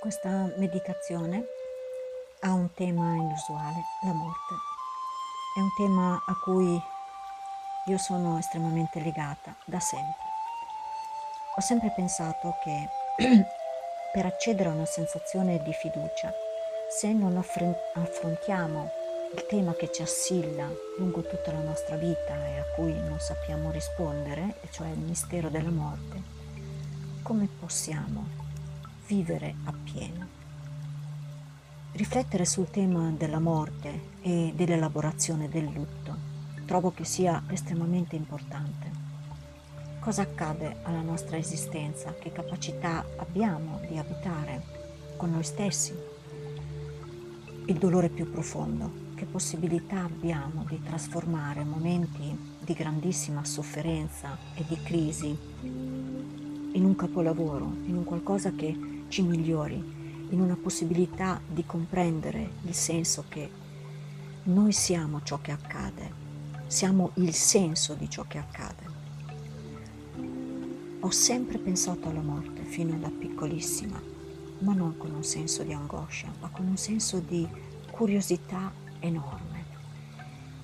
Questa meditazione ha un tema inusuale, la morte. È un tema a cui io sono estremamente legata da sempre. Ho sempre pensato che per accedere a una sensazione di fiducia, se non affrontiamo il tema che ci assilla lungo tutta la nostra vita e a cui non sappiamo rispondere, cioè il mistero della morte, come possiamo vivere appieno. Riflettere sul tema della morte e dell'elaborazione del lutto trovo che sia estremamente importante. Cosa accade alla nostra esistenza? Che capacità abbiamo di abitare con noi stessi? Il dolore più profondo, che possibilità abbiamo di trasformare momenti di grandissima sofferenza e di crisi in un capolavoro, in un qualcosa che ci migliori, in una possibilità di comprendere il senso che noi siamo ciò che accade, siamo il senso di ciò che accade. Ho sempre pensato alla morte fino da piccolissima, ma non con un senso di angoscia, ma con un senso di curiosità enorme.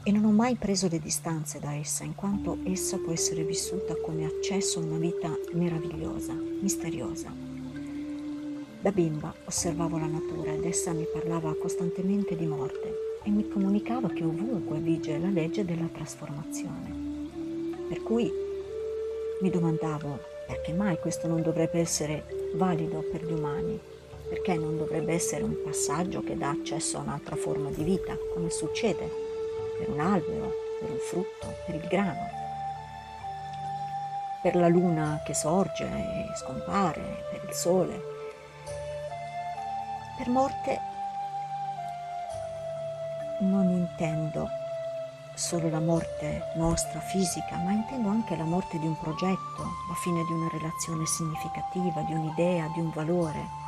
E non ho mai preso le distanze da essa, in quanto essa può essere vissuta come accesso a una vita meravigliosa, misteriosa. Da bimba osservavo la natura ed essa mi parlava costantemente di morte e mi comunicava che ovunque vige la legge della trasformazione. Per cui mi domandavo perché mai questo non dovrebbe essere valido per gli umani, perché non dovrebbe essere un passaggio che dà accesso a un'altra forma di vita, come succede per un albero, per un frutto, per il grano, per la luna che sorge e scompare, per il sole, per morte non intendo solo la morte nostra fisica, ma intendo anche la morte di un progetto, la fine di una relazione significativa, di un'idea, di un valore.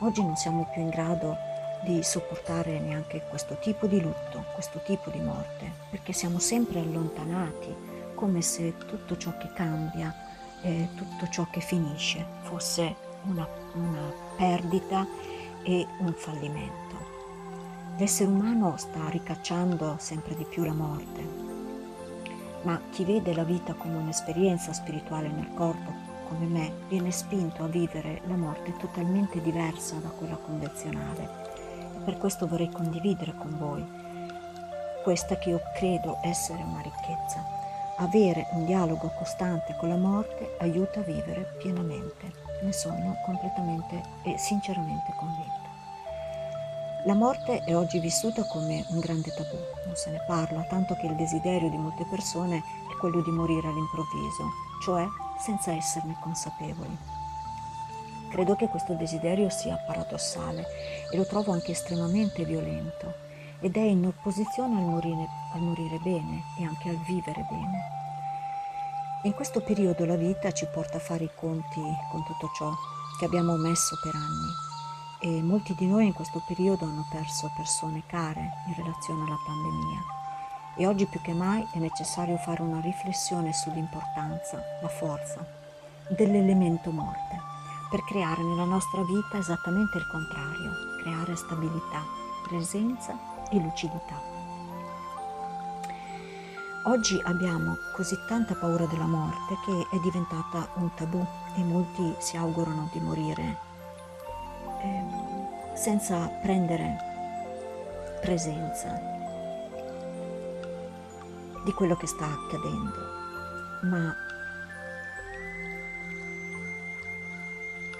Oggi non siamo più in grado di sopportare neanche questo tipo di lutto, questo tipo di morte, perché siamo sempre allontanati, come se tutto ciò che cambia, eh, tutto ciò che finisce fosse una, una perdita e un fallimento. L'essere umano sta ricacciando sempre di più la morte, ma chi vede la vita come un'esperienza spirituale nel corpo, come me, viene spinto a vivere la morte totalmente diversa da quella convenzionale. E per questo vorrei condividere con voi questa che io credo essere una ricchezza. Avere un dialogo costante con la morte aiuta a vivere pienamente ne sono completamente e sinceramente convinta. La morte è oggi vissuta come un grande tabù, non se ne parla, tanto che il desiderio di molte persone è quello di morire all'improvviso, cioè senza esserne consapevoli. Credo che questo desiderio sia paradossale e lo trovo anche estremamente violento ed è in opposizione al morire, al morire bene e anche al vivere bene. In questo periodo la vita ci porta a fare i conti con tutto ciò che abbiamo messo per anni e molti di noi in questo periodo hanno perso persone care in relazione alla pandemia e oggi più che mai è necessario fare una riflessione sull'importanza, la forza dell'elemento morte per creare nella nostra vita esattamente il contrario, creare stabilità, presenza e lucidità. Oggi abbiamo così tanta paura della morte che è diventata un tabù e molti si augurano di morire eh, senza prendere presenza di quello che sta accadendo. Ma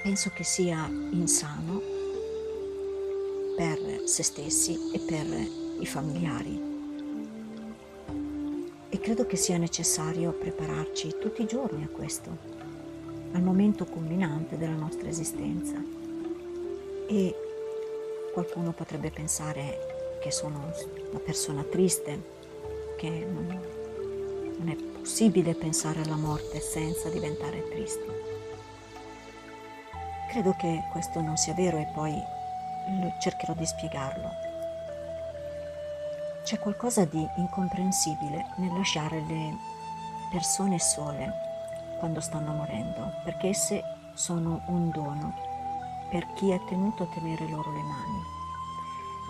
penso che sia insano per se stessi e per i familiari credo che sia necessario prepararci tutti i giorni a questo, al momento culminante della nostra esistenza. E qualcuno potrebbe pensare che sono una persona triste, che non, non è possibile pensare alla morte senza diventare tristi. Credo che questo non sia vero e poi cercherò di spiegarlo. C'è qualcosa di incomprensibile nel lasciare le persone sole quando stanno morendo, perché esse sono un dono per chi è tenuto a tenere loro le mani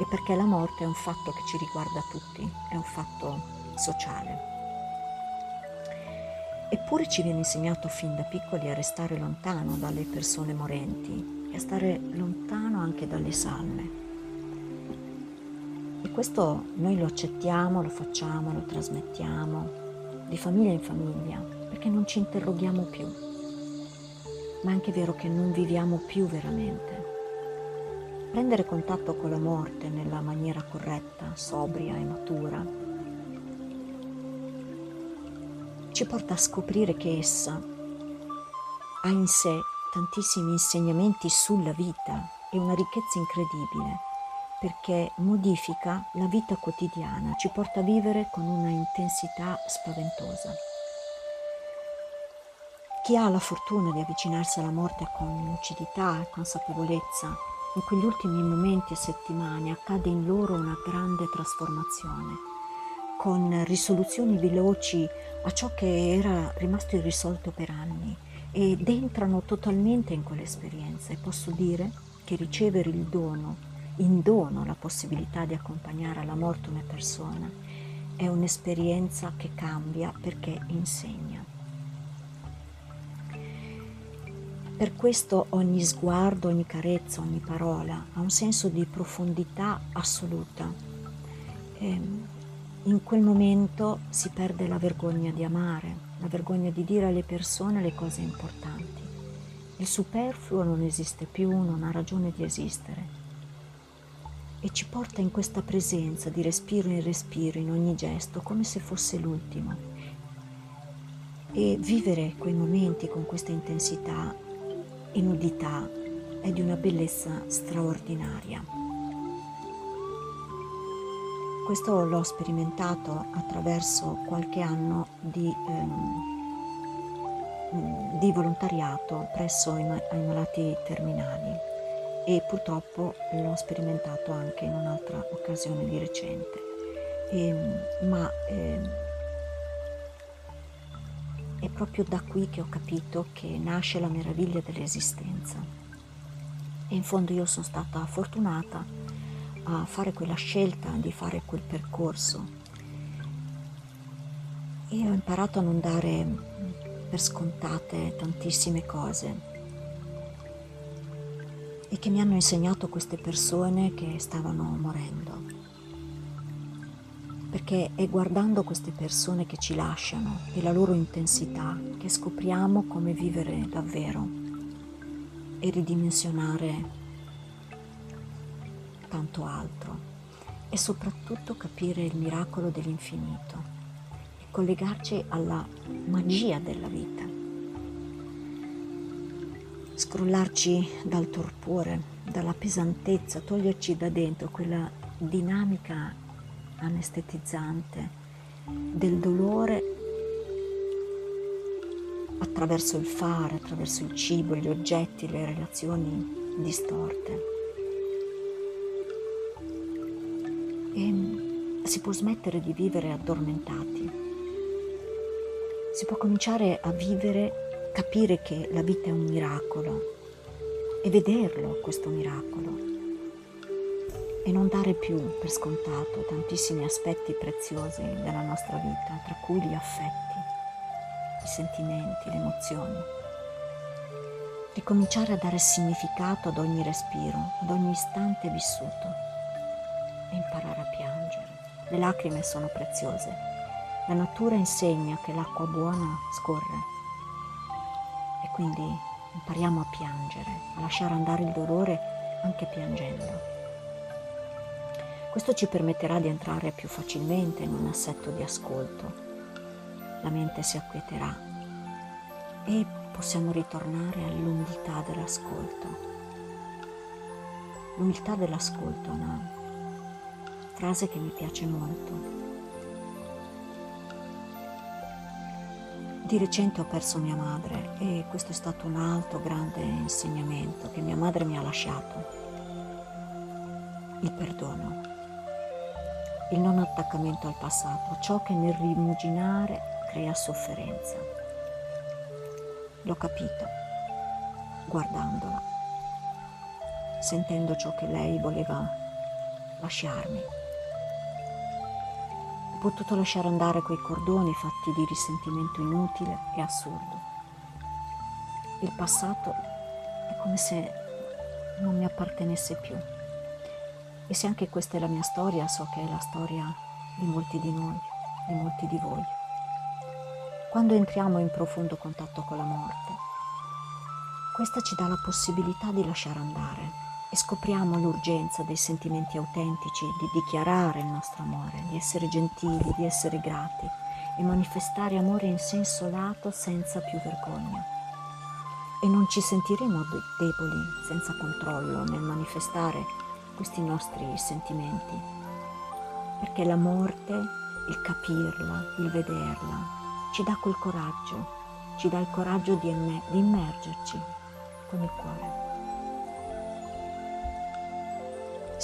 e perché la morte è un fatto che ci riguarda tutti, è un fatto sociale. Eppure ci viene insegnato fin da piccoli a restare lontano dalle persone morenti e a stare lontano anche dalle salme. Questo noi lo accettiamo, lo facciamo, lo trasmettiamo di famiglia in famiglia perché non ci interroghiamo più. Ma è anche vero che non viviamo più veramente. Prendere contatto con la morte nella maniera corretta, sobria e matura ci porta a scoprire che essa ha in sé tantissimi insegnamenti sulla vita e una ricchezza incredibile perché modifica la vita quotidiana, ci porta a vivere con una intensità spaventosa. Chi ha la fortuna di avvicinarsi alla morte con lucidità e consapevolezza, in quegli ultimi momenti e settimane accade in loro una grande trasformazione, con risoluzioni veloci a ciò che era rimasto irrisolto per anni ed entrano totalmente in quell'esperienza e posso dire che ricevere il dono, in dono la possibilità di accompagnare alla morte una persona, è un'esperienza che cambia perché insegna. Per questo ogni sguardo, ogni carezza, ogni parola ha un senso di profondità assoluta. E ehm, in quel momento si perde la vergogna di amare, la vergogna di dire alle persone le cose importanti. Il superfluo non esiste più, non ha ragione di esistere e ci porta in questa presenza di respiro in respiro in ogni gesto come se fosse l'ultimo. E vivere quei momenti con questa intensità e nudità è di una bellezza straordinaria. Questo l'ho sperimentato attraverso qualche anno di, ehm, di volontariato presso i, i malati terminali e purtroppo l'ho sperimentato anche in un'altra occasione di recente. E, ehm, ma eh, è proprio da qui che ho capito che nasce la meraviglia dell'esistenza. E in fondo io sono stata fortunata a fare quella scelta, di fare quel percorso. E ho imparato a non dare per scontate tantissime cose e che mi hanno insegnato queste persone che stavano morendo perché è guardando queste persone che ci lasciano e la loro intensità che scopriamo come vivere davvero e ridimensionare tanto altro e soprattutto capire il miracolo dell'infinito e collegarci alla magia della vita. Scrollarci dal torpore, dalla pesantezza, toglierci da dentro quella dinamica anestetizzante del dolore attraverso il fare, attraverso il cibo, gli oggetti, le relazioni distorte. E si può smettere di vivere addormentati. Si può cominciare a vivere, capire che la vita è un miracolo e vederlo questo miracolo e non dare più per scontato tantissimi aspetti preziosi della nostra vita, tra cui gli affetti, i sentimenti, le emozioni. Ricominciare a dare significato ad ogni respiro, ad ogni istante vissuto e imparare a piangere. Le lacrime sono preziose. La natura insegna che l'acqua buona scorre quindi impariamo a piangere, a lasciare andare il dolore anche piangendo. Questo ci permetterà di entrare più facilmente in un assetto di ascolto. La mente si acquieterà e possiamo ritornare all'umiltà dell'ascolto. L'umiltà dell'ascolto è una frase che mi piace molto. Di recente ho perso mia madre e questo è stato un altro grande insegnamento che mia madre mi ha lasciato. Il perdono il non attaccamento al passato, ciò che nel rimuginare crea sofferenza. L'ho capito guardandola sentendo ciò che lei voleva lasciarmi. Potuto lasciare andare quei cordoni fatti di risentimento inutile e assurdo. Il passato è come se non mi appartenesse più. E se anche questa è la mia storia, so che è la storia di molti di noi, di molti di voi. Quando entriamo in profondo contatto con la morte, questa ci dà la possibilità di lasciare andare e scopriamo l'urgenza dei sentimenti autentici, di dichiarare il nostro amore, di essere gentili, di essere grati e manifestare amore in senso lato senza più vergogna. E non ci sentiremo deboli, senza controllo nel manifestare questi nostri sentimenti, perché la morte, il capirla, il vederla, ci dà quel coraggio, ci dà il coraggio di, emm- di immergerci con il cuore.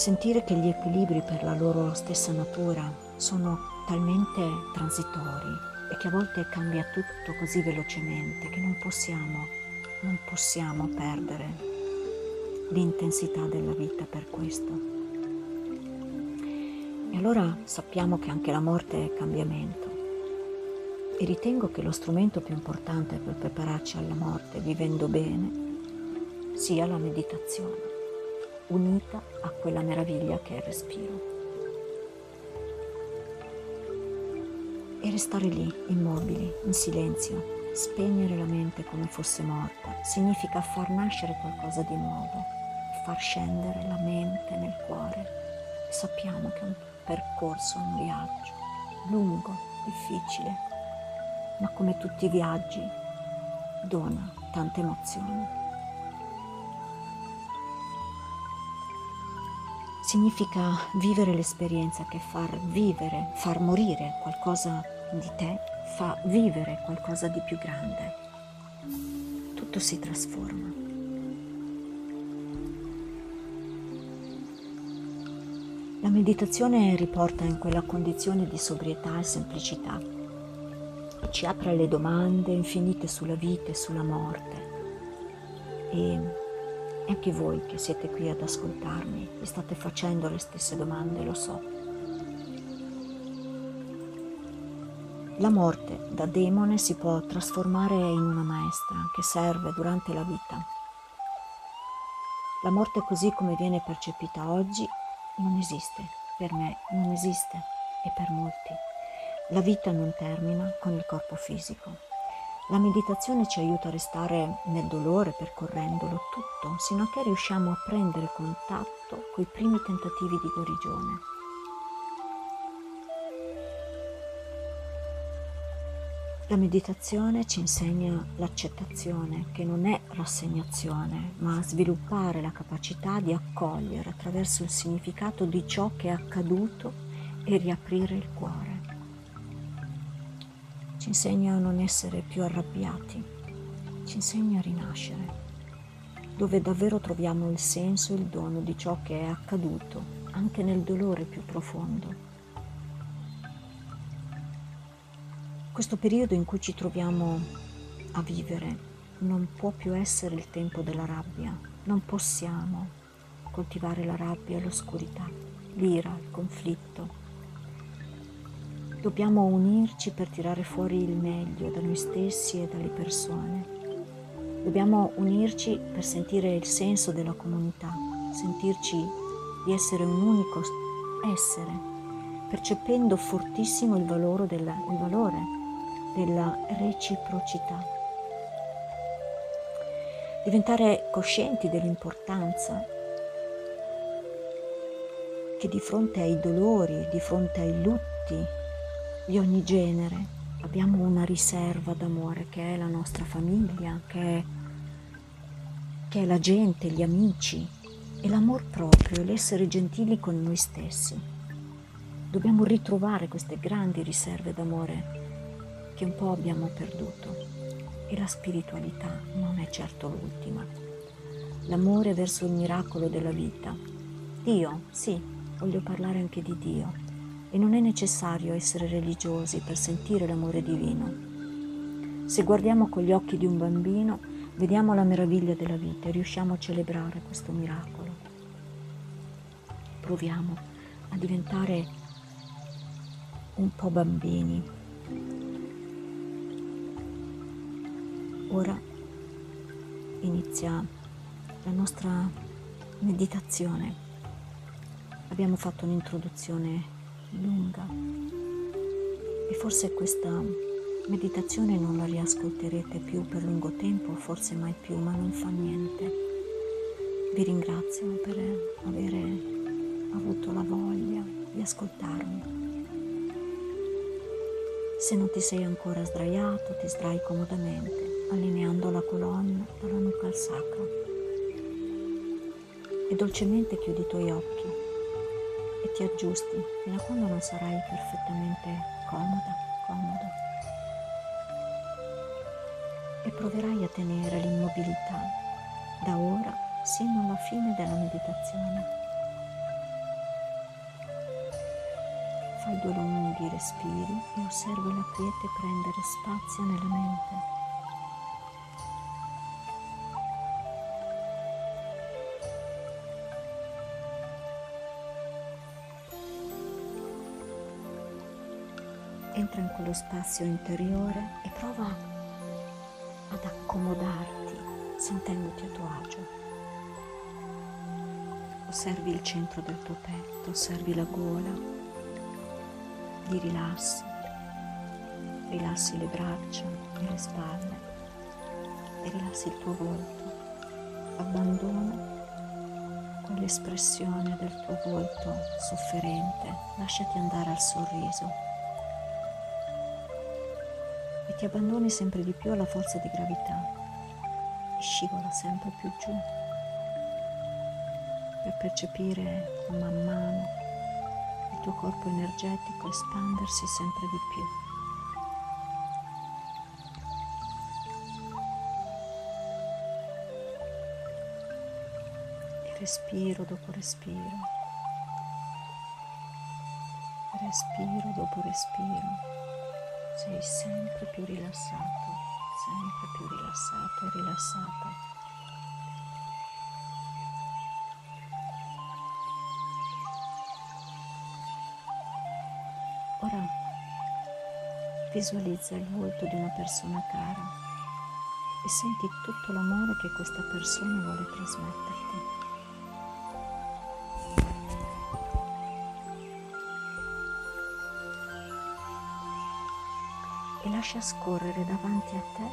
Sentire che gli equilibri per la loro stessa natura sono talmente transitori e che a volte cambia tutto così velocemente che non possiamo, non possiamo perdere l'intensità della vita per questo. E allora sappiamo che anche la morte è cambiamento e ritengo che lo strumento più importante per prepararci alla morte vivendo bene sia la meditazione, unita a quella meraviglia che è il respiro. E restare lì, immobili, in silenzio, spegnere la mente come fosse morta, significa far nascere qualcosa di nuovo, far scendere la mente nel cuore. Sappiamo che è un percorso, un viaggio lungo, difficile, ma come tutti i viaggi dona tante emozioni. Significa vivere l'esperienza che far vivere, far morire qualcosa di te, fa vivere qualcosa di più grande. Tutto si trasforma. La meditazione riporta in quella condizione di sobrietà e semplicità ci apre le domande infinite sulla vita e sulla morte. E anche voi che siete qui ad ascoltarmi, vi state facendo le stesse domande, lo so. La morte da demone si può trasformare in una maestra che serve durante la vita. La morte così come viene percepita oggi non esiste, per me non esiste e per molti. La vita non termina con il corpo fisico. La meditazione ci aiuta a restare nel dolore percorrendolo tutto, sino a che riusciamo a prendere contatto coi primi tentativi di guarigione. La meditazione ci insegna l'accettazione, che non è rassegnazione, ma sviluppare la capacità di accogliere attraverso il significato di ciò che è accaduto e riaprire il cuore ci insegna a non essere più arrabbiati, ci insegna a rinascere, dove davvero troviamo il senso e il dono di ciò che è accaduto, anche nel dolore più profondo. Questo periodo in cui ci troviamo a vivere non può più essere il tempo della rabbia, non possiamo coltivare la rabbia l'oscurità, l'ira, il conflitto, Dobbiamo unirci per tirare fuori il meglio da noi stessi e dalle persone. Dobbiamo unirci per sentire il senso della comunità, sentirci di essere un unico essere, percependo fortissimo il valore della, il valore della reciprocità. Diventare coscienti dell'importanza che di fronte ai dolori, di fronte ai lutti, di ogni genere. Abbiamo una riserva d'amore che è la nostra famiglia, che è, che è la gente, gli amici e l'amor proprio, l'essere gentili con noi stessi. Dobbiamo ritrovare queste grandi riserve d'amore che un po' abbiamo perduto. E la spiritualità non è certo l'ultima. L'amore verso il miracolo della vita. Dio, sì, voglio parlare anche di Dio e non è necessario essere religiosi per sentire l'amore divino. Se guardiamo con gli occhi di un bambino, vediamo la meraviglia della vita e riusciamo a celebrare questo miracolo. proviamo a diventare un po' bambini. Ora inizia la nostra meditazione. Abbiamo fatto un'introduzione lunga e forse questa meditazione non la riascolterete più per lungo tempo, forse mai più, ma non fa niente. Vi ringrazio per avere avuto la voglia di ascoltarmi. Se non ti sei ancora sdraiato, ti sdrai comodamente, allineando la colonna dalla nuca al sacro. E dolcemente chiudi i tuoi occhi e ti aggiusti fino a quando non sarai perfettamente comoda, comodo. E proverai a tenere l'immobilità da ora sino alla fine della meditazione. Fai due lunghi respiri e osserva la quiete prendere spazio nella mente. Entra in quello spazio interiore e prova ad accomodarti sentendoti a tuo agio. Osservi il centro del tuo petto, osservi la gola, di rilassi, rilassi le braccia e le spalle e rilassi il tuo volto, abbandona quell'espressione del tuo volto sofferente, lasciati andare al sorriso ti abbandoni sempre di più alla forza di gravità. E scivola sempre più giù. Per percepire man mano tuo corpo energetico espandersi sempre di più. Respiro dopo respiro, respiro dopo respiro, sei sempre più rilassato, sempre più rilassato e rilassata. Ora visualizza il volto di una persona cara e senti tutto l'amore che questa persona vuole trasmetterti. Lascia scorrere davanti a te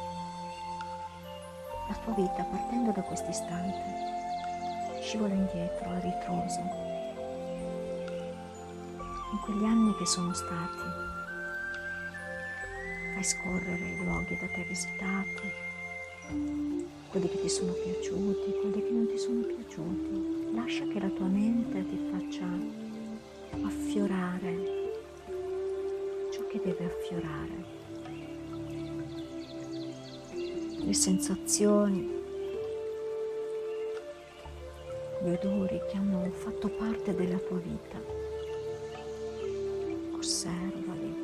la tua vita partendo da questo istante. Scivola indietro a ritroso in quegli anni che sono stati. Fai scorrere i luoghi da te visitati, quelli che ti sono piaciuti, quelli che non ti sono piaciuti. Lascia che la tua mente ti faccia affiorare ciò che deve affiorare. Le sensazioni, gli odori che hanno fatto parte della tua vita osservali.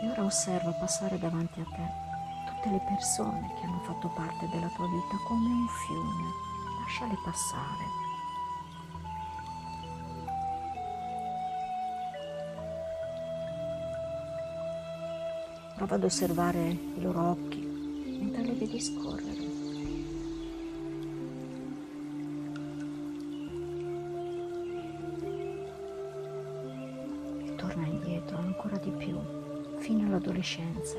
E ora osserva passare davanti a te tutte le persone che hanno fatto parte della tua vita come un fiume. Lasciale passare. Prova ad osservare i loro occhi mentre li vedi scorrere. Torna indietro ancora di più, fino all'adolescenza,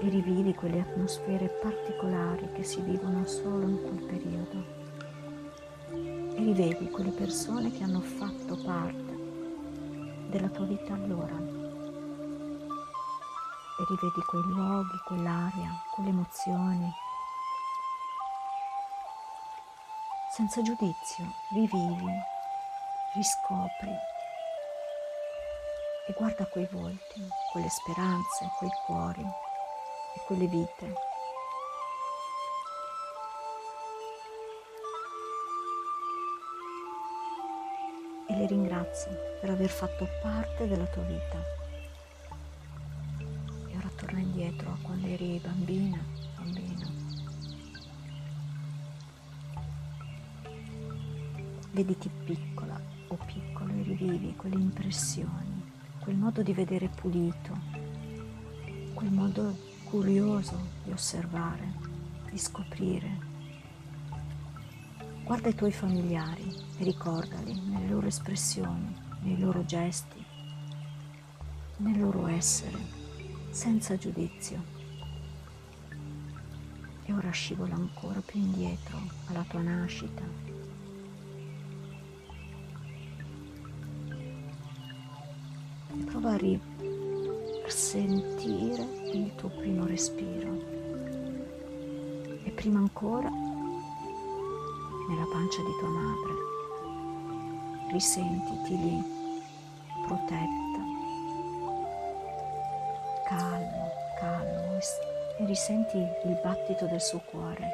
e rivivi quelle atmosfere particolari che si vivono solo in quel periodo. E rivedi quelle persone che hanno fatto parte della tua vita allora e rivedi quei luoghi, quell'aria, quelle emozioni. Senza giudizio, rivivi, riscopri e guarda quei volti, quelle speranze, quei cuori e quelle vite. li ringrazi per aver fatto parte della tua vita. E ora torna indietro a quando eri bambina, bambino. Vediti piccola o piccolo e rivivi quelle impressioni, quel modo di vedere pulito, quel modo curioso di osservare, di scoprire Guarda i tuoi familiari e ricordali nelle loro espressioni, nei loro gesti, nel loro essere, senza giudizio. E ora scivola ancora più indietro alla tua nascita. Prova a tuo primo respiro. E prima ancora nella pancia di tua madre. Risentiti lì, protetta, calmo, calmo e risenti il battito del suo cuore,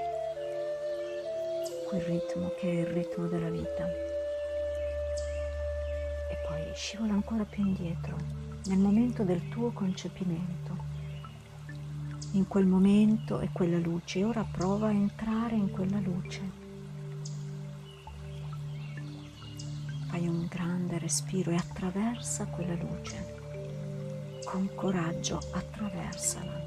quel ritmo che è il ritmo della vita. E poi scivola ancora più indietro, nel momento del tuo concepimento. In quel momento è quella luce ora prova a entrare in quella luce fai un grande respiro e attraversa quella luce. Con coraggio attraversala.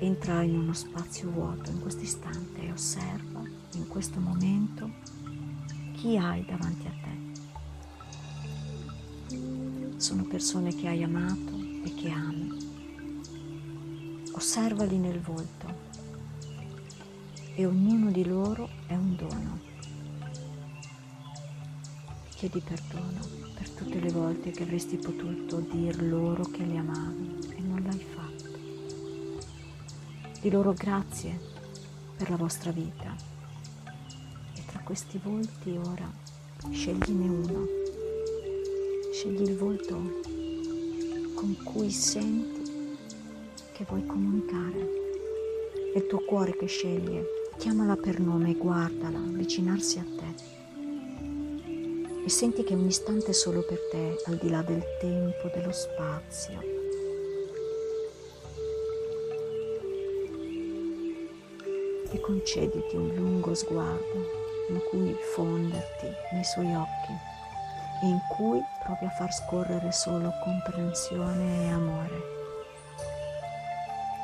Entra in uno spazio vuoto in questo istante e osserva in questo momento chi hai davanti a te. Sono persone che hai amato e che ami. Osservali nel volto e ognuno di loro è un dono Chiedi perdono per tutte le volte che avresti potuto dir loro che le amavi e non l'hai fatto. Di loro grazie per la vostra vita. E tra questi volti ora scegliene uno. Scegli il volto con cui senti che vuoi comunicare. È il tuo cuore che sceglie. Chiamala per nome e guardala avvicinarsi a te e senti che è un istante solo per te, al di là del tempo, dello spazio. E concediti un lungo sguardo in cui fonderti nei suoi occhi e in cui provi a far scorrere solo comprensione e amore.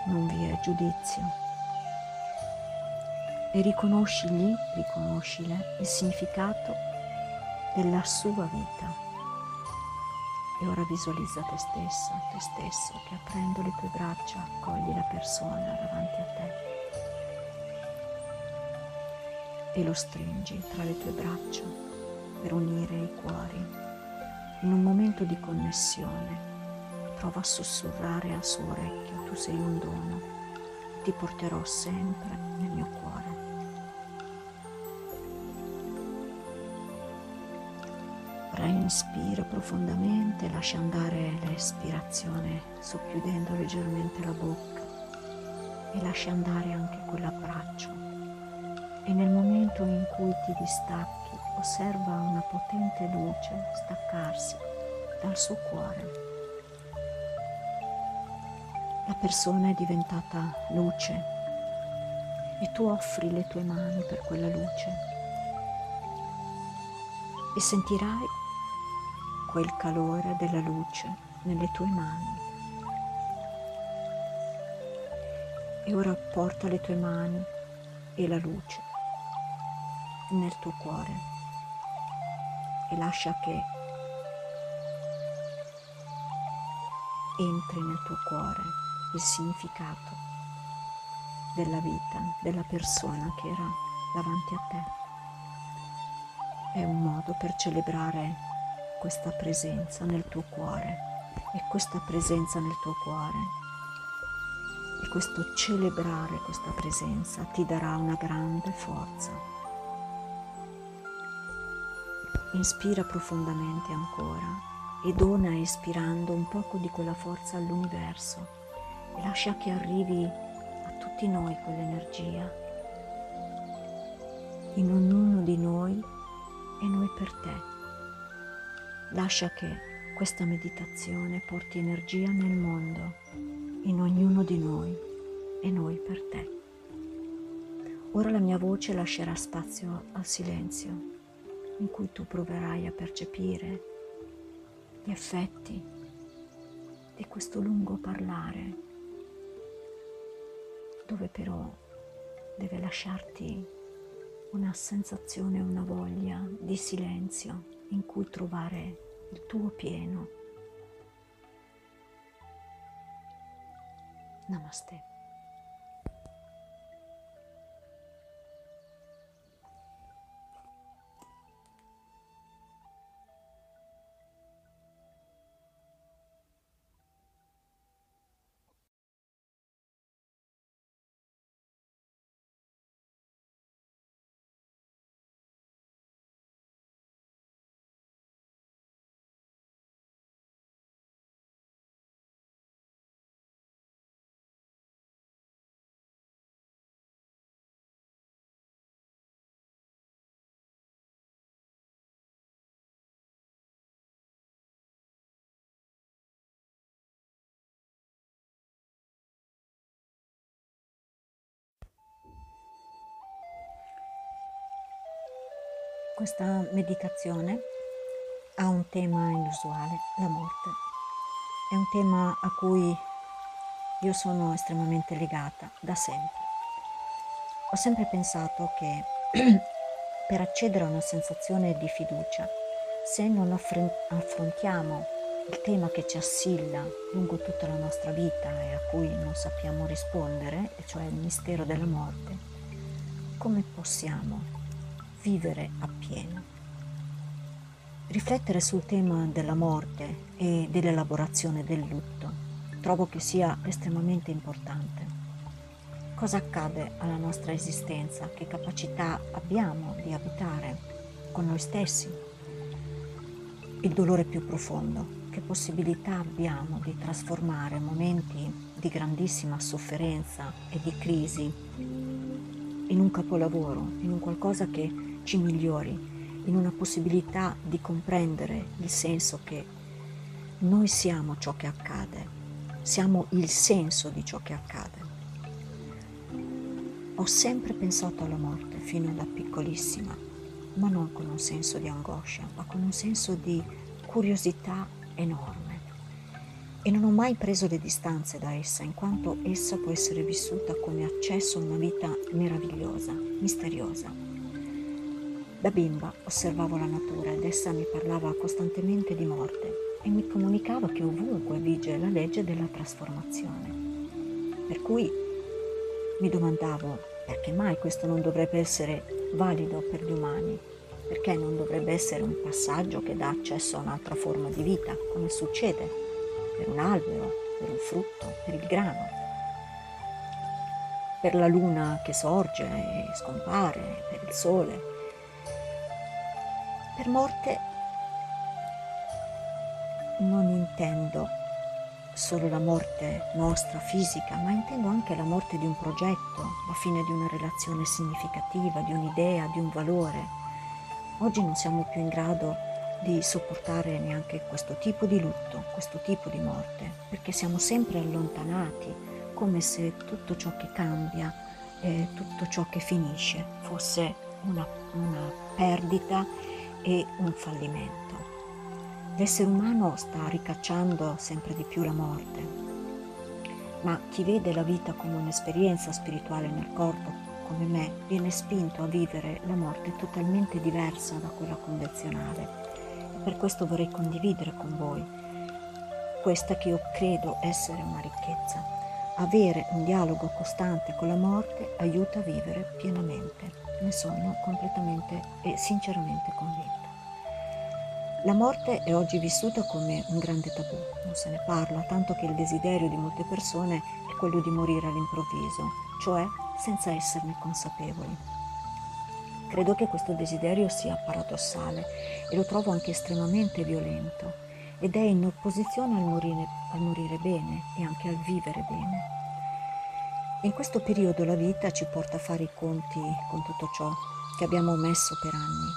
Non vi è giudizio. E riconoscigli, riconoscile il significato della sua vita. E ora visualizza te stessa, te stesso, che aprendo le tue braccia accogli la persona davanti a te e lo stringi tra le tue braccia per unire i cuori. In un momento di connessione prova a sussurrare al suo orecchio, tu sei un dono, ti porterò sempre nel mio cuore. Ora inspira profondamente, lascia andare l'espirazione socchiudendo leggermente la bocca e lascia andare anche quell'abbraccio. E nel momento in cui ti distacchi, osserva una potente luce staccarsi dal suo cuore. La persona è diventata luce e tu offri le tue mani per quella luce e sentirai quel calore della luce nelle tue mani. E ora porta le tue mani e la luce nel tuo cuore e lascia che entri nel tuo cuore il significato della vita, della persona che era davanti a te. È un modo per celebrare questa presenza nel tuo cuore e questa presenza nel tuo cuore e questo celebrare questa presenza ti darà una grande forza. Inspira profondamente ancora e dona espirando un poco di quella forza all'universo e lascia che arrivi a tutti noi quell'energia. In ognuno di noi e noi per te. Lascia che questa meditazione porti energia nel mondo, in ognuno di noi e noi per te. Ora la mia voce lascerà spazio al silenzio in cui tu proverai a percepire gli effetti di questo lungo parlare, dove però deve lasciarti una sensazione, una voglia di silenzio in cui trovare il tuo pieno. Namaste. Questa meditazione ha un tema inusuale, la morte. È un tema a cui io sono estremamente legata da sempre. Ho sempre pensato che per accedere a una sensazione di fiducia, se non affrontiamo il tema che ci assilla lungo tutta la nostra vita e a cui non sappiamo rispondere, cioè il mistero della morte, come possiamo vivere appieno. Riflettere sul tema della morte e dell'elaborazione del lutto trovo che sia estremamente importante. Cosa accade alla nostra esistenza? Che capacità abbiamo di abitare con noi stessi? Il dolore più profondo, che possibilità abbiamo di trasformare momenti di grandissima sofferenza e di crisi in un capolavoro, in un qualcosa che ci migliori, in una possibilità di comprendere il senso che noi siamo ciò che accade, siamo il senso di ciò che accade. Ho sempre pensato alla morte fino da piccolissima, ma non con un senso di angoscia, ma con un senso di curiosità enorme. E non ho mai preso le distanze da essa, in quanto essa può essere vissuta come accesso a una vita meravigliosa, misteriosa da bimba osservavo la natura ed essa mi parlava costantemente di morte e mi comunicava che ovunque vige la legge della trasformazione. Per cui mi domandavo perché mai questo non dovrebbe essere valido per gli umani, perché non dovrebbe essere un passaggio che dà accesso a un'altra forma di vita, come succede per un albero, per un frutto, per il grano, per la luna che sorge e scompare, per il sole per morte non intendo solo la morte nostra fisica, ma intendo anche la morte di un progetto, la fine di una relazione significativa, di un'idea, di un valore. Oggi non siamo più in grado di sopportare neanche questo tipo di lutto, questo tipo di morte, perché siamo sempre allontanati, come se tutto ciò che cambia, eh, tutto ciò che finisce fosse una, una perdita e un fallimento. L'essere umano sta ricacciando sempre di più la morte, ma chi vede la vita come un'esperienza spirituale nel corpo, come me, viene spinto a vivere la morte totalmente diversa da quella convenzionale. E per questo vorrei condividere con voi questa che io credo essere una ricchezza. Avere un dialogo costante con la morte aiuta a vivere pienamente ne sono completamente e sinceramente convinta. La morte è oggi vissuta come un grande tabù, non se ne parla, tanto che il desiderio di molte persone è quello di morire all'improvviso, cioè senza esserne consapevoli. Credo che questo desiderio sia paradossale e lo trovo anche estremamente violento ed è in opposizione al morire, al morire bene e anche al vivere bene. In questo periodo la vita ci porta a fare i conti con tutto ciò che abbiamo messo per anni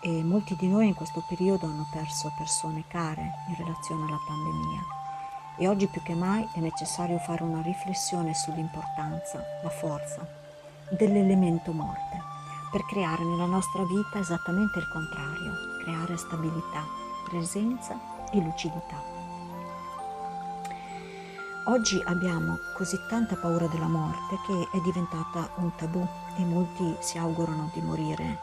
e molti di noi in questo periodo hanno perso persone care in relazione alla pandemia e oggi più che mai è necessario fare una riflessione sull'importanza, la forza dell'elemento morte per creare nella nostra vita esattamente il contrario, creare stabilità, presenza e lucidità. Oggi abbiamo così tanta paura della morte che è diventata un tabù e molti si augurano di morire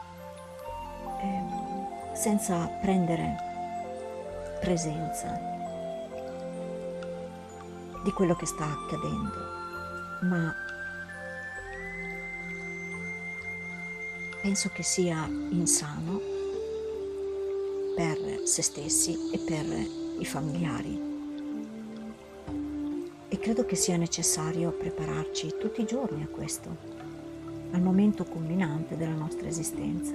eh, senza prendere presenza di quello che sta accadendo, ma penso che sia insano per se stessi e per i familiari. E credo che sia necessario prepararci tutti i giorni a questo, al momento culminante della nostra esistenza.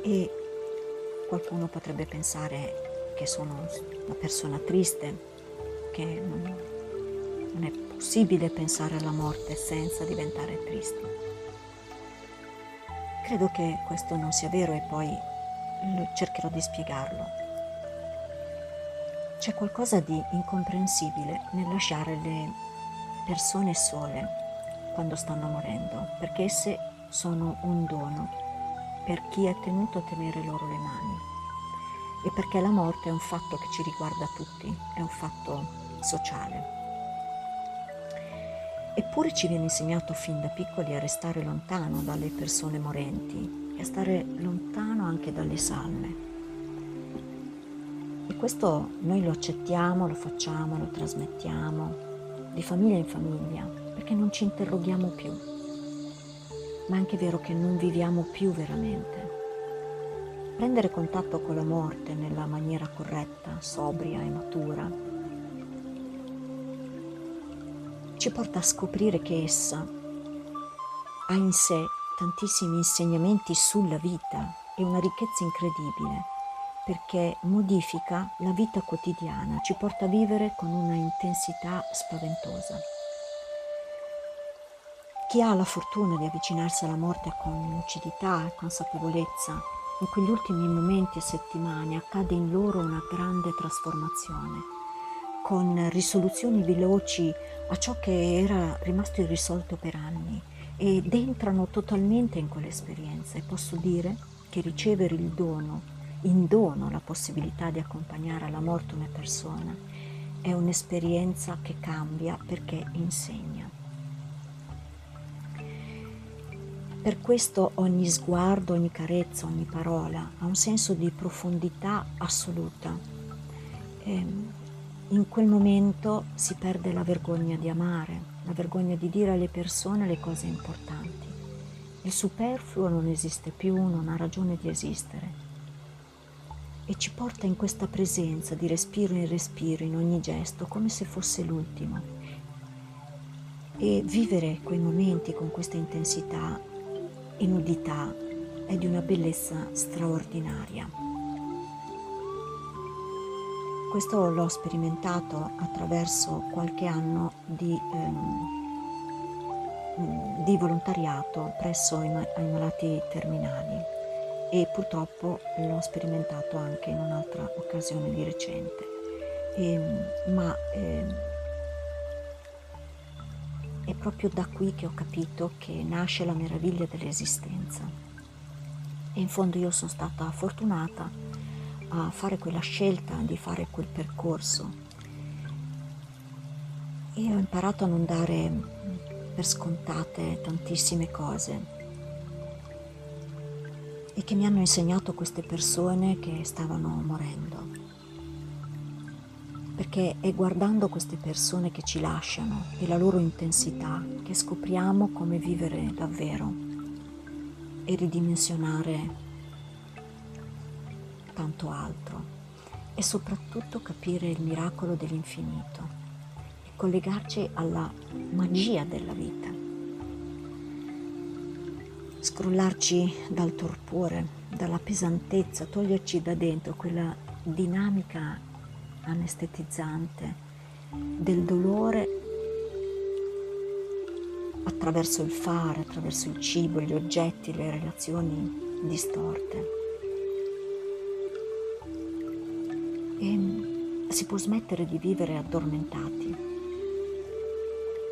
E qualcuno potrebbe pensare che sono una persona triste, che non, non è possibile pensare alla morte senza diventare tristi. Credo che questo non sia vero e poi cercherò di spiegarlo. C'è qualcosa di incomprensibile nel lasciare le persone sole quando stanno morendo, perché esse sono un dono per chi è tenuto a tenere loro le mani e perché la morte è un fatto che ci riguarda tutti, è un fatto sociale. Eppure ci viene insegnato fin da piccoli a restare lontano dalle persone morenti e a stare lontano anche dalle salme. E questo noi lo accettiamo, lo facciamo, lo trasmettiamo di famiglia in famiglia perché non ci interroghiamo più. Ma è anche vero che non viviamo più veramente. Prendere contatto con la morte nella maniera corretta, sobria e matura ci porta a scoprire che essa ha in sé tantissimi insegnamenti sulla vita e una ricchezza incredibile perché modifica la vita quotidiana, ci porta a vivere con una intensità spaventosa. Chi ha la fortuna di avvicinarsi alla morte con lucidità e consapevolezza, in quegli ultimi momenti e settimane accade in loro una grande trasformazione con risoluzioni veloci a ciò che era rimasto irrisolto per anni ed entrano totalmente in quell'esperienza e posso dire che ricevere il dono, in dono la possibilità di accompagnare alla morte una persona, è un'esperienza che cambia perché insegna. Per questo ogni sguardo, ogni carezza, ogni parola ha un senso di profondità assoluta. E ehm, in quel momento si perde la vergogna di amare, la vergogna di dire alle persone le cose importanti. Il superfluo non esiste più, non ha ragione di esistere. E ci porta in questa presenza di respiro in respiro, in ogni gesto, come se fosse l'ultimo. E vivere quei momenti con questa intensità e nudità è di una bellezza straordinaria. Questo l'ho sperimentato attraverso qualche anno di, ehm, di volontariato presso i, i, malati terminali e purtroppo l'ho sperimentato anche in un'altra occasione di recente. E, ehm, ma eh, è proprio da qui che ho capito che nasce la meraviglia dell'esistenza. E in fondo io sono stata fortunata a fare quella scelta, di fare quel percorso. E ho imparato a non dare per scontate tantissime cose e che mi hanno insegnato queste persone che stavano morendo. Perché è guardando queste persone che ci lasciano e la loro intensità che scopriamo come vivere davvero e ridimensionare tanto altro e soprattutto capire il miracolo dell'infinito e collegarci alla magia della vita scrollarci dal torpore, dalla pesantezza, toglierci da dentro quella dinamica anestetizzante del dolore attraverso il fare, attraverso il cibo, gli oggetti, le relazioni distorte. E si può smettere di vivere addormentati,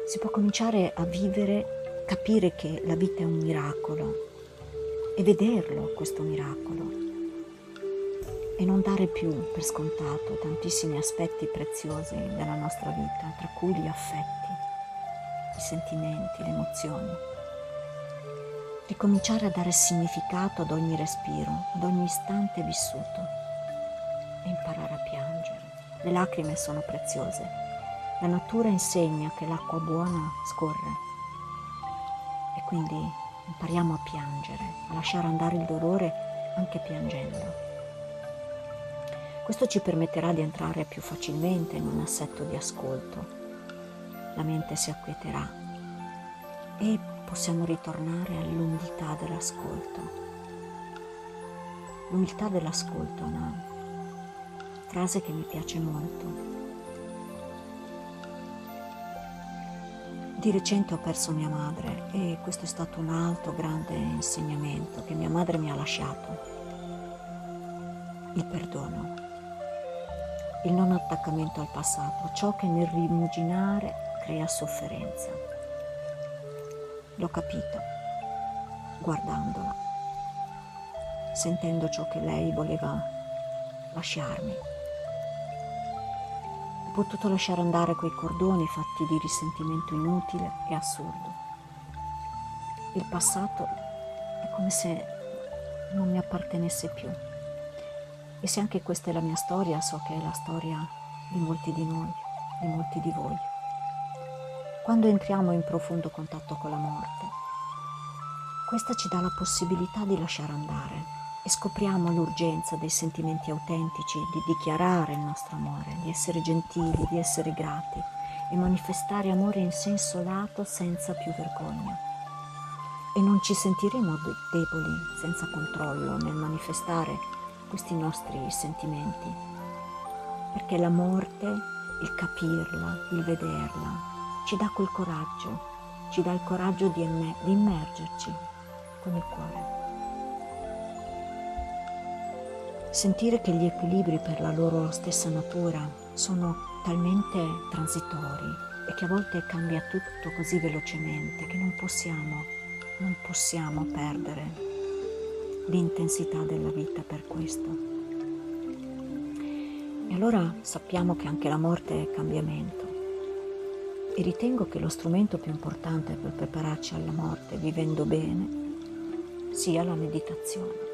si può cominciare a vivere capire che la vita è un miracolo e vederlo questo miracolo e non dare più per scontato tantissimi aspetti preziosi della nostra vita, tra cui gli affetti, i sentimenti, le emozioni. Ricominciare a dare significato ad ogni respiro, ad ogni istante vissuto e imparare a piangere. Le lacrime sono preziose. La natura insegna che l'acqua buona scorre quindi impariamo a piangere, a lasciare andare il dolore anche piangendo. Questo ci permetterà di entrare più facilmente in un assetto di ascolto. La mente si acquieterà e possiamo ritornare all'umiltà dell'ascolto. L'umiltà dell'ascolto è una frase che mi piace molto. Di recente ho perso mia madre e questo è stato un altro grande insegnamento che mia madre mi ha lasciato. Il perdono il non attaccamento al passato, ciò che nel rimuginare crea sofferenza. L'ho capito guardandola, sentendo ciò che lei voleva lasciarmi. Ho potuto lasciare andare quei cordoni fatti di risentimento inutile e assurdo. Il passato è come se non mi appartenesse più. E se anche questa è la mia storia, so che è la storia di molti di noi, di molti di voi. Quando entriamo in profondo contatto con la morte, questa ci dà la possibilità di lasciare andare e scopriamo l'urgenza dei sentimenti autentici, di dichiarare il nostro amore, di essere gentili, di essere grati e manifestare amore in senso lato senza più vergogna. E non ci sentiremo deboli, senza controllo nel manifestare questi nostri sentimenti, perché la morte, il capirla, il vederla, ci dà quel coraggio, ci dà il coraggio di, emm- di immergerci con il cuore. Sentire che gli equilibri per la loro stessa natura sono talmente transitori e che a volte cambia tutto così velocemente che non possiamo, non possiamo perdere l'intensità della vita per questo. E allora sappiamo che anche la morte è cambiamento. E ritengo che lo strumento più importante per prepararci alla morte vivendo bene sia la meditazione,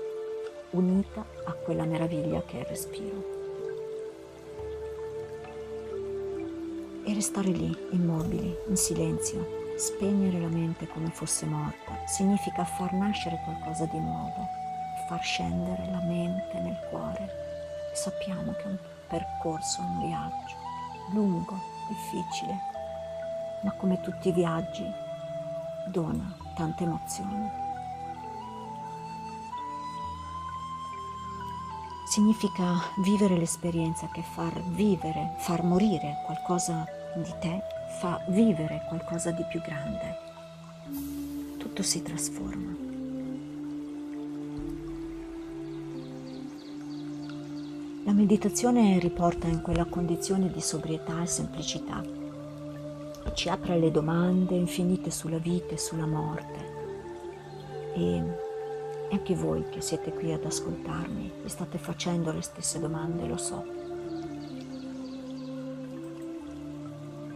unita a quella meraviglia che è il respiro. E restare lì, immobili, in silenzio, spegnere la mente come fosse morta, significa far nascere qualcosa di nuovo, far scendere la mente nel cuore. Sappiamo che è un percorso, un viaggio lungo, difficile, ma come tutti i viaggi dona tante emozioni. Significa vivere l'esperienza che far vivere, far morire qualcosa di te, fa vivere qualcosa di più grande. Tutto si trasforma. La meditazione riporta in quella condizione di sobrietà e semplicità. Ci apre le domande infinite sulla vita e sulla morte. E anche voi che siete qui ad ascoltarmi, vi state facendo le stesse domande, lo so.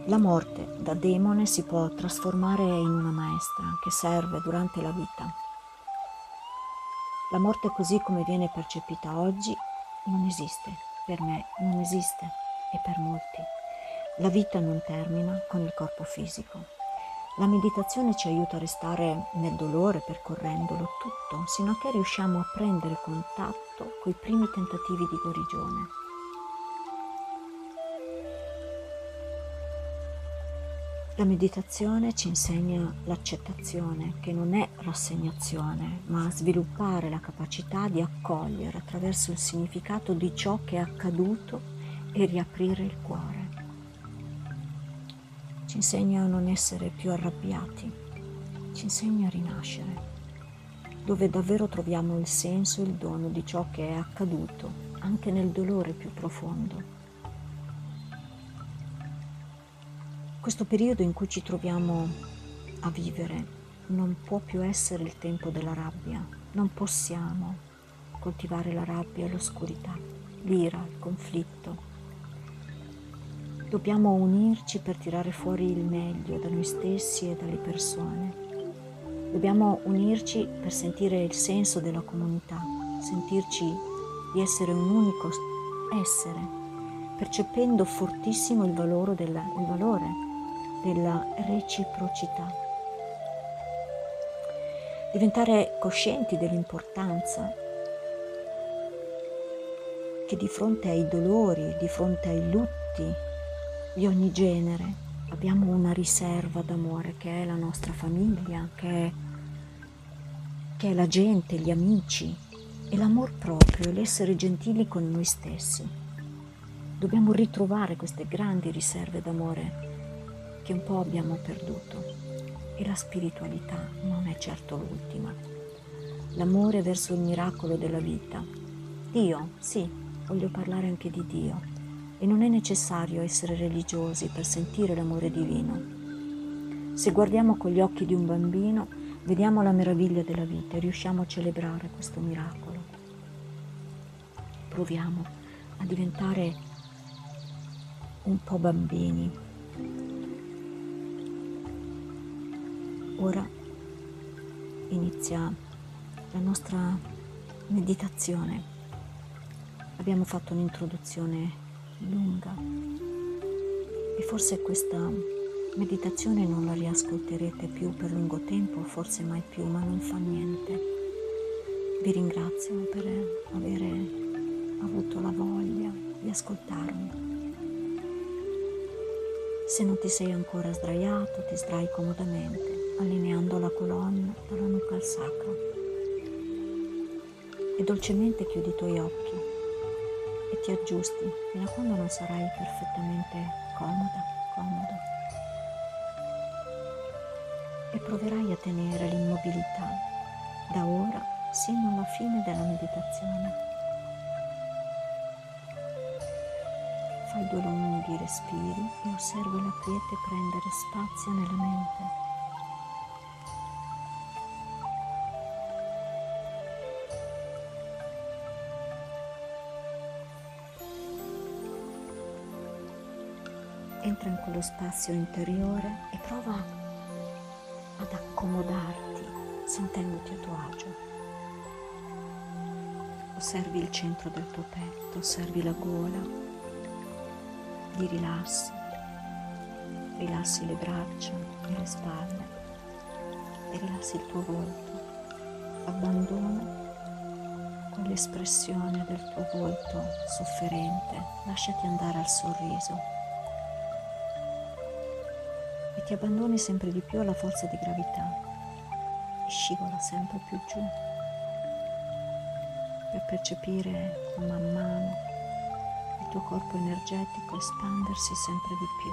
La morte da demone si può trasformare in una maestra che serve durante la vita. La morte così come viene percepita oggi non esiste, per me non esiste e per molti. La vita non termina con il corpo fisico. La meditazione ci aiuta a restare nel dolore percorrendolo tutto, sino a che riusciamo a prendere contatto coi primi tentativi di guarigione. La meditazione ci insegna l'accettazione, che non è rassegnazione, ma sviluppare la capacità di accogliere attraverso il significato di ciò che è accaduto e riaprire il cuore. Ci insegna a non essere più arrabbiati, ci insegna a rinascere. dove davvero troviamo il senso e il dono di ciò che è accaduto, anche nel dolore più profondo. Questo periodo in cui ci troviamo a vivere non può più essere il tempo della rabbia, non possiamo coltivare la rabbia l'oscurità, l'ira, il conflitto. Dobbiamo unirci per tirare fuori il meglio da noi stessi e dalle persone. Dobbiamo unirci per sentire il senso della comunità, sentirci di essere un unico essere, percependo fortissimo il valore della, il valore della reciprocità diventare coscienti dell'importanza che di fronte ai dolori, di fronte ai lutti di ogni genere, abbiamo una riserva d'amore che è la nostra famiglia, che è, che è la gente, gli amici e l'amor proprio, l'essere gentili con noi stessi. Dobbiamo ritrovare queste grandi riserve d'amore che un po' abbiamo perduto e la spiritualità non è certo l'ultima. L'amore verso il miracolo della vita. Dio, sì, voglio parlare anche di Dio. E non è necessario essere religiosi per sentire l'amore divino. Se guardiamo con gli occhi di un bambino, vediamo la meraviglia della vita e riusciamo a celebrare questo miracolo. Proviamo a diventare un po' bambini Ora inizia la nostra meditazione. Abbiamo fatto un'introduzione lunga e forse questa meditazione non la riascolterete più per lungo tempo, forse mai più, ma non fa niente. Vi ringrazio per avere avuto la voglia di ascoltarmi. Se non ti sei ancora sdraiato, ti sdrai comodamente allineando la colonna dalla nuca al sacro. E dolcemente chiudi i tuoi occhi ti aggiusti fino a quando non sarai perfettamente comoda, comodo. E proverai a tenere l'immobilità da ora sino alla fine della meditazione. Fai due lunghi respiri e osserva la quiete prendere spazio nella mente. Quello spazio interiore e prova ad accomodarti sentendoti a tuo agio. Osservi il centro del tuo petto, osservi la gola, li rilassi, rilassi le braccia e le spalle e rilassi il tuo volto. Abbandona quell'espressione del tuo volto sofferente, lasciati andare al sorriso ti abbandoni sempre di più alla forza di gravità. E scivola sempre più giù. Per percepire man mano il tuo corpo energetico espandersi sempre di più.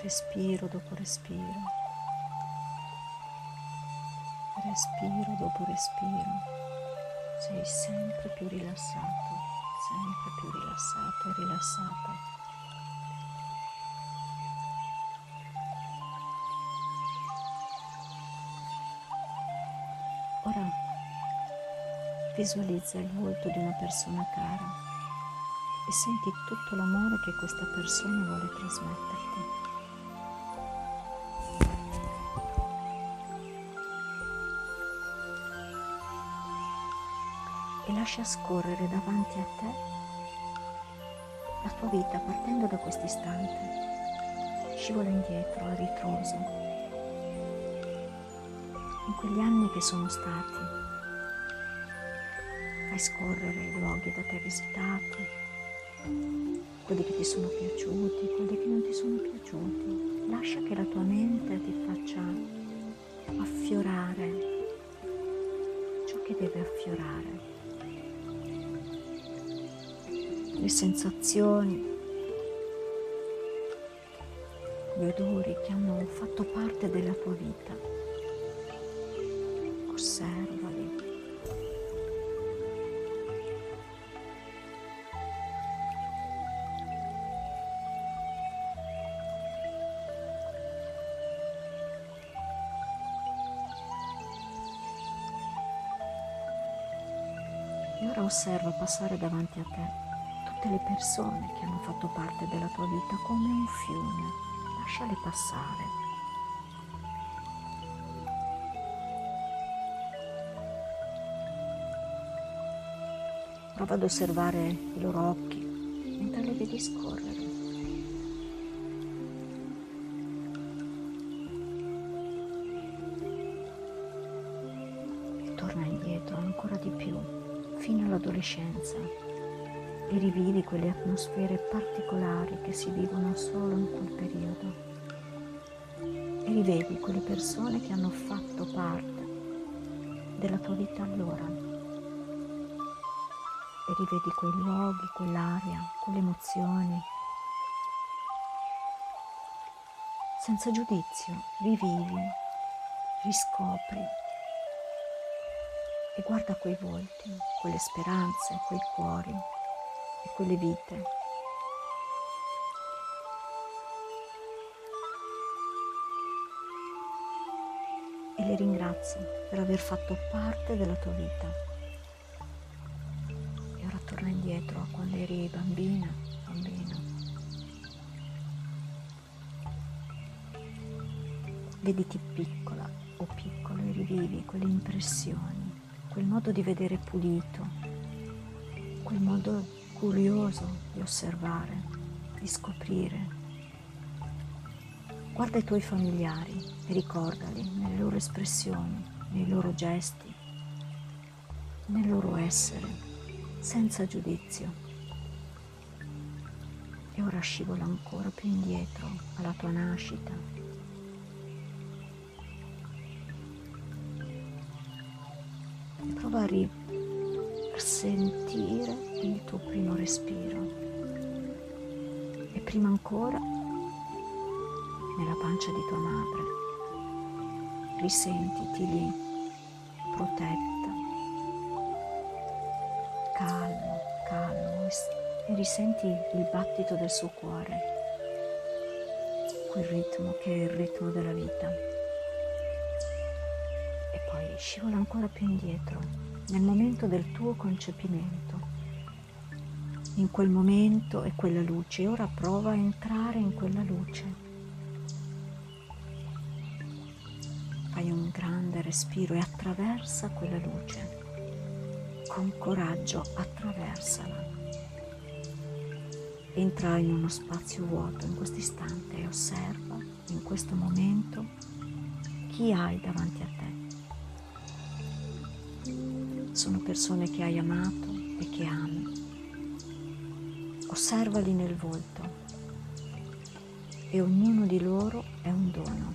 Respiro dopo respiro, respiro dopo respiro sei sempre più rilassato, sempre più rilassato e rilassata. Ora visualizza il volto di una persona cara e senti tutto l'amore che questa persona vuole trasmetterti. Lascia scorrere davanti a te la tua vita partendo da questo istante. Scivola indietro a ritroso in quegli anni che sono stati. Fai scorrere i luoghi da te visitati, quelli che ti sono piaciuti, quelli che non ti sono piaciuti. Lascia che la tua mente ti faccia affiorare ciò che deve affiorare le sensazioni, gli odori che hanno fatto parte della tua vita. Osservali. E ora osserva passare davanti a te tutte le persone che hanno fatto parte della tua vita come un fiume. Lasciale passare. Prova ad osservare i loro occhi mentre le vedi scorrere. Torna indietro ancora di più fino all'adolescenza e rivivi quelle atmosfere particolari che si vivono solo in quel periodo. E rivedi quelle persone che hanno fatto parte della tua vita allora. E rivedi quei luoghi, quell'aria, quelle emozioni. Senza giudizio, rivivi, riscopri e guarda quei volti, quelle speranze, quei cuori e quelle vite. E le ringrazi per aver fatto parte della tua vita. E ora torna indietro a quando eri bambina, bambino. Vediti piccola o piccolo e rivivi quelle impressioni quel modo di vedere pulito, quel modo curioso di osservare, di scoprire. Guarda i tuoi familiari e ricordali nelle loro espressioni, nei loro gesti, nel loro essere, senza giudizio. E ora scivola ancora più indietro alla tua nascita, tuo primo respiro e prima ancora nella pancia di tua madre. Risentiti lì, protetta, calmo, calmo e risenti il battito del suo cuore, quel ritmo che è il ritmo della vita scivola ancora più indietro, nel momento del tuo concepimento. In quel momento è quella luce ora prova a entrare in quella luce. Fai un grande respiro e attraversa quella luce. Con coraggio attraversala. Entra in uno spazio vuoto in questo istante e osserva in questo momento chi hai davanti a te sono persone che hai amato e che ami. Osservali nel volto e ognuno di loro è un dono.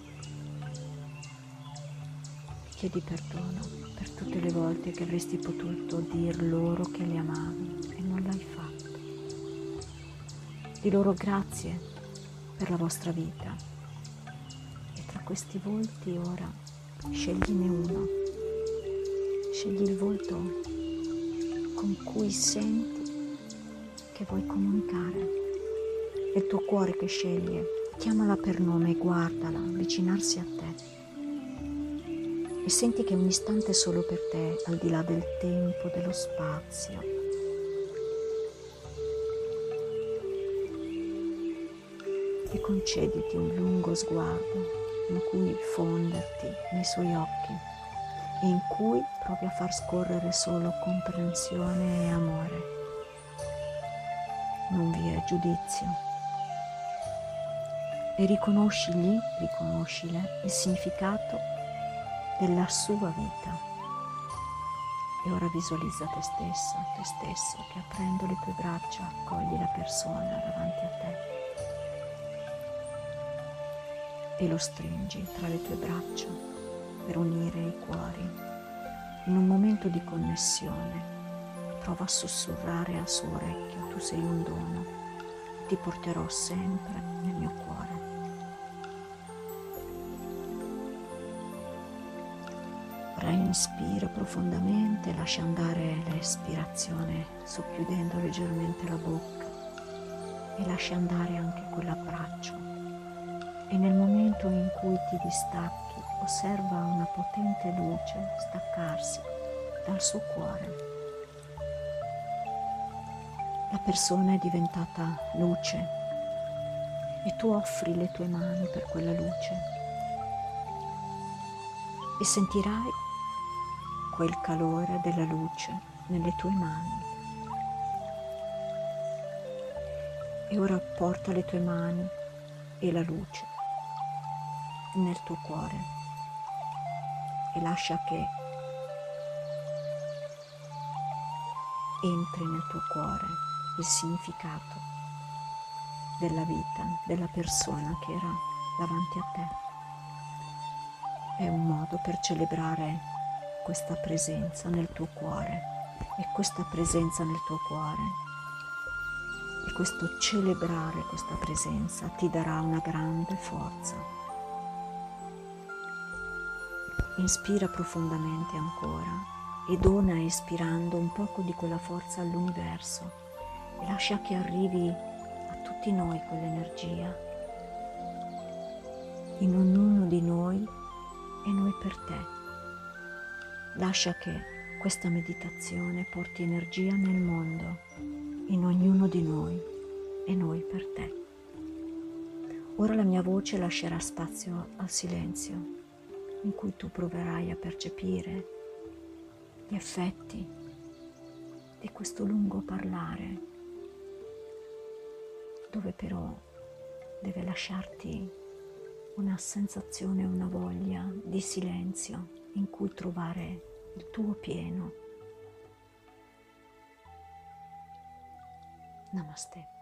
Chiedi perdono per tutte le volte che avresti potuto dir loro che li amavi e non l'hai fatto. Di loro grazie per la vostra vita. E tra questi volti ora scegliene uno Scegli il volto con cui senti che vuoi comunicare. È il tuo cuore che sceglie. Chiamala per nome e guardala avvicinarsi a te. E senti che è un istante solo per te, al di là del tempo, dello spazio. E concediti un lungo sguardo in cui fonderti nei suoi occhi e in cui provi a far scorrere solo comprensione e amore. Non vi è giudizio. E riconoscigli, riconoscile il significato della sua vita. E ora visualizza te stessa, te stesso, che aprendo le tue braccia accogli la persona davanti a te e lo stringi tra le tue braccia per unire i cuori. In un momento di connessione, prova a sussurrare al suo orecchio, tu sei un dono, ti porterò sempre nel mio cuore. Reinspira profondamente, lascia andare l'espirazione socchiudendo leggermente la bocca e lascia andare anche quell'abbraccio. E nel momento in cui ti distacchi, osserva una potente luce staccarsi dal suo cuore. La persona è diventata luce e tu offri le tue mani per quella luce e sentirai quel calore della luce nelle tue mani. E ora porta le tue mani e la luce nel tuo cuore e lascia che entri nel tuo cuore il significato della vita, della persona che era davanti a te è un modo per celebrare questa presenza nel tuo cuore e questa presenza nel tuo cuore e questo celebrare questa presenza ti darà una grande forza. Inspira profondamente ancora e dona espirando un poco di quella forza all'universo e lascia che arrivi a tutti noi quell'energia. In ognuno di noi e noi per te. Lascia che questa meditazione porti energia nel mondo, in ognuno di noi e noi per te. Ora la mia voce lascerà spazio al silenzio in cui tu proverai a percepire gli effetti di questo lungo parlare, dove però deve lasciarti una sensazione, una voglia di silenzio in cui trovare il tuo pieno. Namaste.